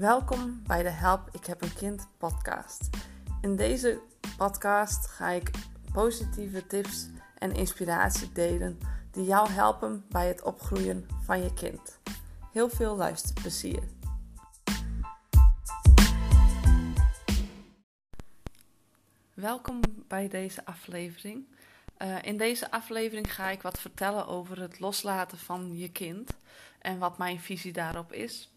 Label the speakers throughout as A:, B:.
A: Welkom bij de Help Ik heb een kind podcast. In deze podcast ga ik positieve tips en inspiratie delen die jou helpen bij het opgroeien van je kind. Heel veel luisterplezier. Welkom bij deze aflevering. Uh, in deze aflevering ga ik wat vertellen over het loslaten van je kind en wat mijn visie daarop is.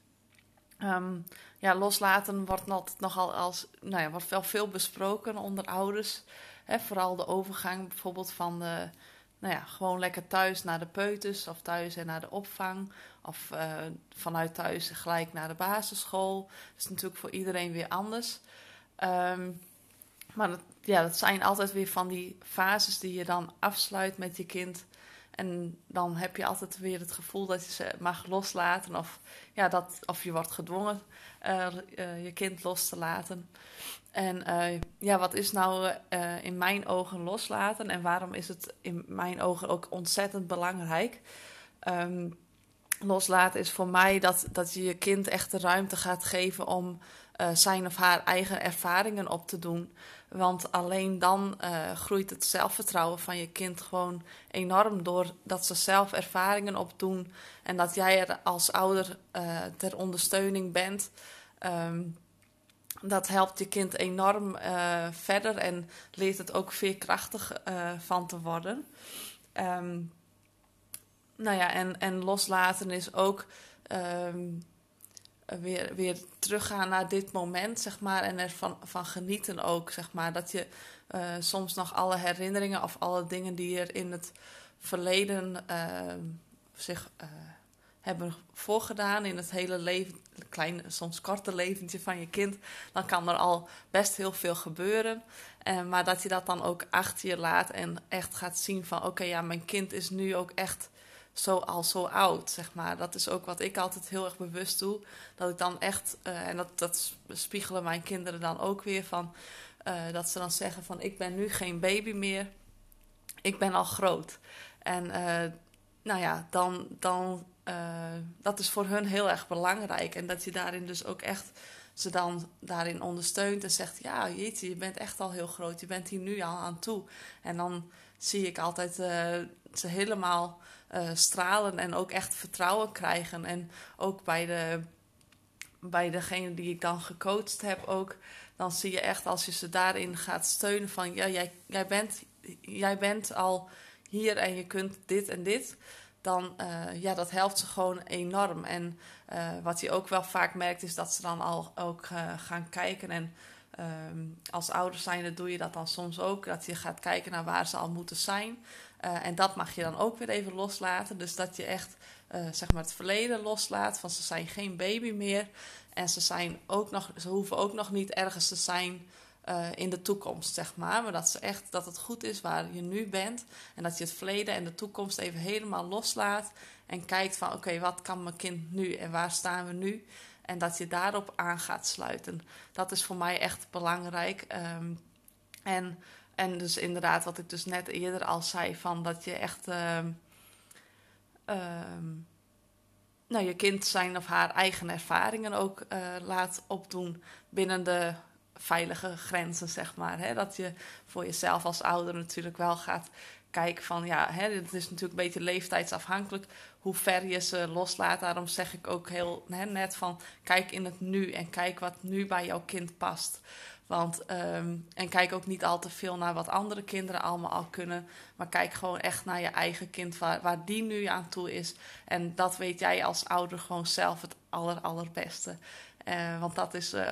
A: Um, ja, loslaten wordt nog, nogal als, nou ja, wordt wel veel besproken onder ouders. Hè, vooral de overgang bijvoorbeeld van nou ja, gewoon lekker thuis naar de peuters of thuis en naar de opvang. Of uh, vanuit thuis gelijk naar de basisschool. Dat is natuurlijk voor iedereen weer anders. Um, maar dat, ja, dat zijn altijd weer van die fases die je dan afsluit met je kind. En dan heb je altijd weer het gevoel dat je ze mag loslaten. Of, ja, dat, of je wordt gedwongen uh, uh, je kind los te laten. En uh, ja, wat is nou in mijn ogen loslaten? En waarom is het in mijn ogen ook ontzettend belangrijk? Um, loslaten is voor mij dat, dat je je kind echt de ruimte gaat geven om zijn of haar eigen ervaringen op te doen. Want alleen dan uh, groeit het zelfvertrouwen van je kind gewoon enorm door dat ze zelf ervaringen opdoen en dat jij er als ouder uh, ter ondersteuning bent. Um, dat helpt je kind enorm verder en leert het ook veerkrachtig van te worden. Um, nou ja, en, en loslaten is ook. Um, weer, weer teruggaan naar dit moment, zeg maar, en ervan van genieten ook, zeg maar. Dat je uh, soms nog alle herinneringen of alle dingen die er in het verleden uh, zich uh, hebben voorgedaan in het hele leven, kleine, soms korte leventje van je kind, dan kan er al best heel veel gebeuren. maar dat je dat dan ook achter je laat en echt gaat zien van, oké, ja, mijn kind is nu ook echt zo al zo oud, zeg maar. Dat is ook wat ik altijd heel erg bewust doe. Dat ik dan echt, uh, en dat, dat spiegelen mijn kinderen dan ook weer van, uh, dat ze dan zeggen van ik ben nu geen baby meer, ik ben al groot. En uh, nou ja, dan, dan dat is voor hun heel erg belangrijk. En dat je daarin dus ook echt ze dan daarin ondersteunt en zegt: Ja, jeetje, je bent echt al heel groot, je bent hier nu al aan toe. En dan zie ik altijd ze helemaal uh, stralen en ook echt vertrouwen krijgen. En ook bij, de, bij degene die ik dan gecoacht heb ook, dan zie je echt als je ze daarin gaat steunen van ja, jij, jij, bent, jij bent al hier en je kunt dit en dit. Dan uh, ja, dat helpt ze gewoon enorm. En uh, wat je ook wel vaak merkt, is dat ze dan al ook gaan kijken. En um, als ouders zijn, doe je dat dan soms ook. Dat je gaat kijken naar waar ze al moeten zijn. En dat mag je dan ook weer even loslaten. Dus dat je echt zeg maar het verleden loslaat. Van ze zijn geen baby meer. En ze, zijn ook nog, ze hoeven ook nog niet ergens te zijn uh, in de toekomst, zeg maar. Maar dat, ze echt, dat het goed is waar je nu bent. En dat je het verleden en de toekomst even helemaal loslaat. En kijkt van oké, wat kan mijn kind nu en waar staan we nu? En dat je daarop aan gaat sluiten. Dat is voor mij echt belangrijk. Um, en en dus inderdaad, wat ik dus net eerder al zei, van dat je echt uh, uh, nou, je kind zijn of haar eigen ervaringen ook uh, laat opdoen binnen de veilige grenzen, zeg maar. Hè? Dat je voor jezelf als ouder natuurlijk wel gaat kijken van, ja, hè, het is natuurlijk een beetje leeftijdsafhankelijk hoe ver je ze loslaat. Daarom zeg ik ook heel hè, net van, kijk in het nu en kijk wat nu bij jouw kind past. Want, um, en kijk ook niet al te veel naar wat andere kinderen allemaal al kunnen. Maar kijk gewoon echt naar je eigen kind, waar, die nu aan toe is. En dat weet jij als ouder gewoon zelf het aller, allerbeste. Uh, want dat is uh,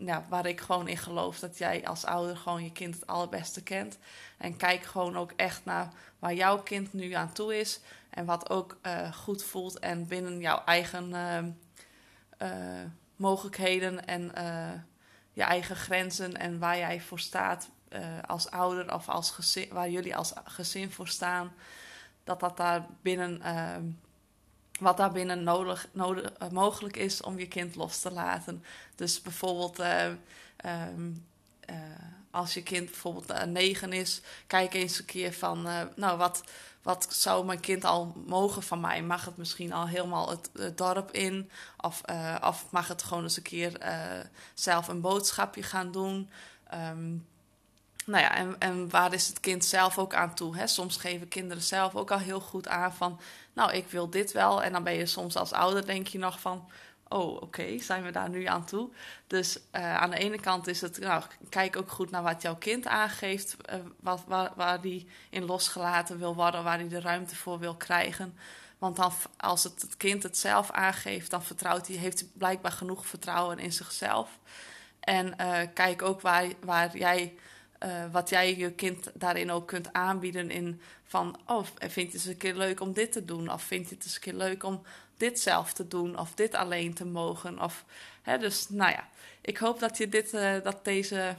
A: ja, waar ik gewoon in geloof. Dat jij als ouder gewoon je kind het allerbeste kent. En kijk gewoon ook echt naar waar jouw kind nu aan toe is. En wat ook uh, goed voelt. En binnen jouw eigen ehm, mogelijkheden en je eigen grenzen en waar jij voor staat als ouder of als gezin, waar jullie als gezin voor staan, dat dat daar binnen, uh, wat daar binnen nodig, nodig uh, mogelijk is om je kind los te laten. Dus bijvoorbeeld ehm, als je kind bijvoorbeeld negen is, kijk eens een keer van, nou, wat, wat zou mijn kind al mogen van mij? Mag het misschien al helemaal het, dorp in? Of, of mag het gewoon eens een keer zelf een boodschapje gaan doen? Um, nou ja, en, waar is het kind zelf ook aan toe? Hè? Soms geven kinderen zelf ook al heel goed aan van, nou, ik wil dit wel. En dan ben je soms als ouder, denk je nog van, oh, oké, zijn we daar nu aan toe? Dus uh, aan de ene kant is het, nou, kijk ook goed naar wat jouw kind aangeeft, uh, wat, waar, waar die in losgelaten wil worden, waar hij de ruimte voor wil krijgen. Want dan, als het, het kind het zelf aangeeft, dan vertrouwt hij, heeft hij blijkbaar genoeg vertrouwen in zichzelf. En uh, kijk ook waar, waar jij uh, wat jij je kind daarin ook kunt aanbieden in van, oh, vindt het eens een keer leuk om dit te doen? Of vindt het eens een keer leuk om dit zelf te doen? Of dit alleen te mogen? Of, hè, dus nou ja, ik hoop dat je dit, uh, dat deze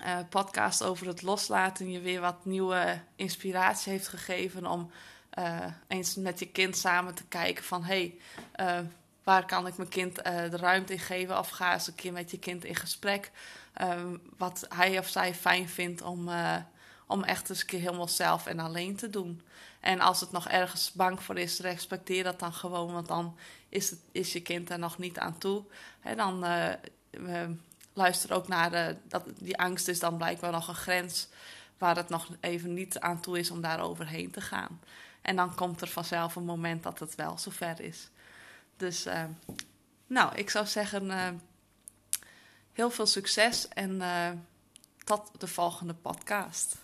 A: uh, podcast over het loslaten je weer wat nieuwe inspiratie heeft gegeven om eens met je kind samen te kijken van, hé, hey, waar kan ik mijn kind de ruimte in geven? Of ga eens een keer met je kind in gesprek um, wat hij of zij fijn vindt om, uh, om echt eens een keer helemaal zelf en alleen te doen. En als het nog ergens bang voor is, respecteer dat dan gewoon, want dan is, het, is je kind er nog niet aan toe. He, dan uh, luister ook naar de, dat, die angst is dan blijkbaar nog een grens waar het nog even niet aan toe is om daar overheen te gaan. En dan komt er vanzelf een moment dat het wel zover is. Dus, uh, nou, ik zou zeggen, uh, heel veel succes en uh, tot de volgende podcast.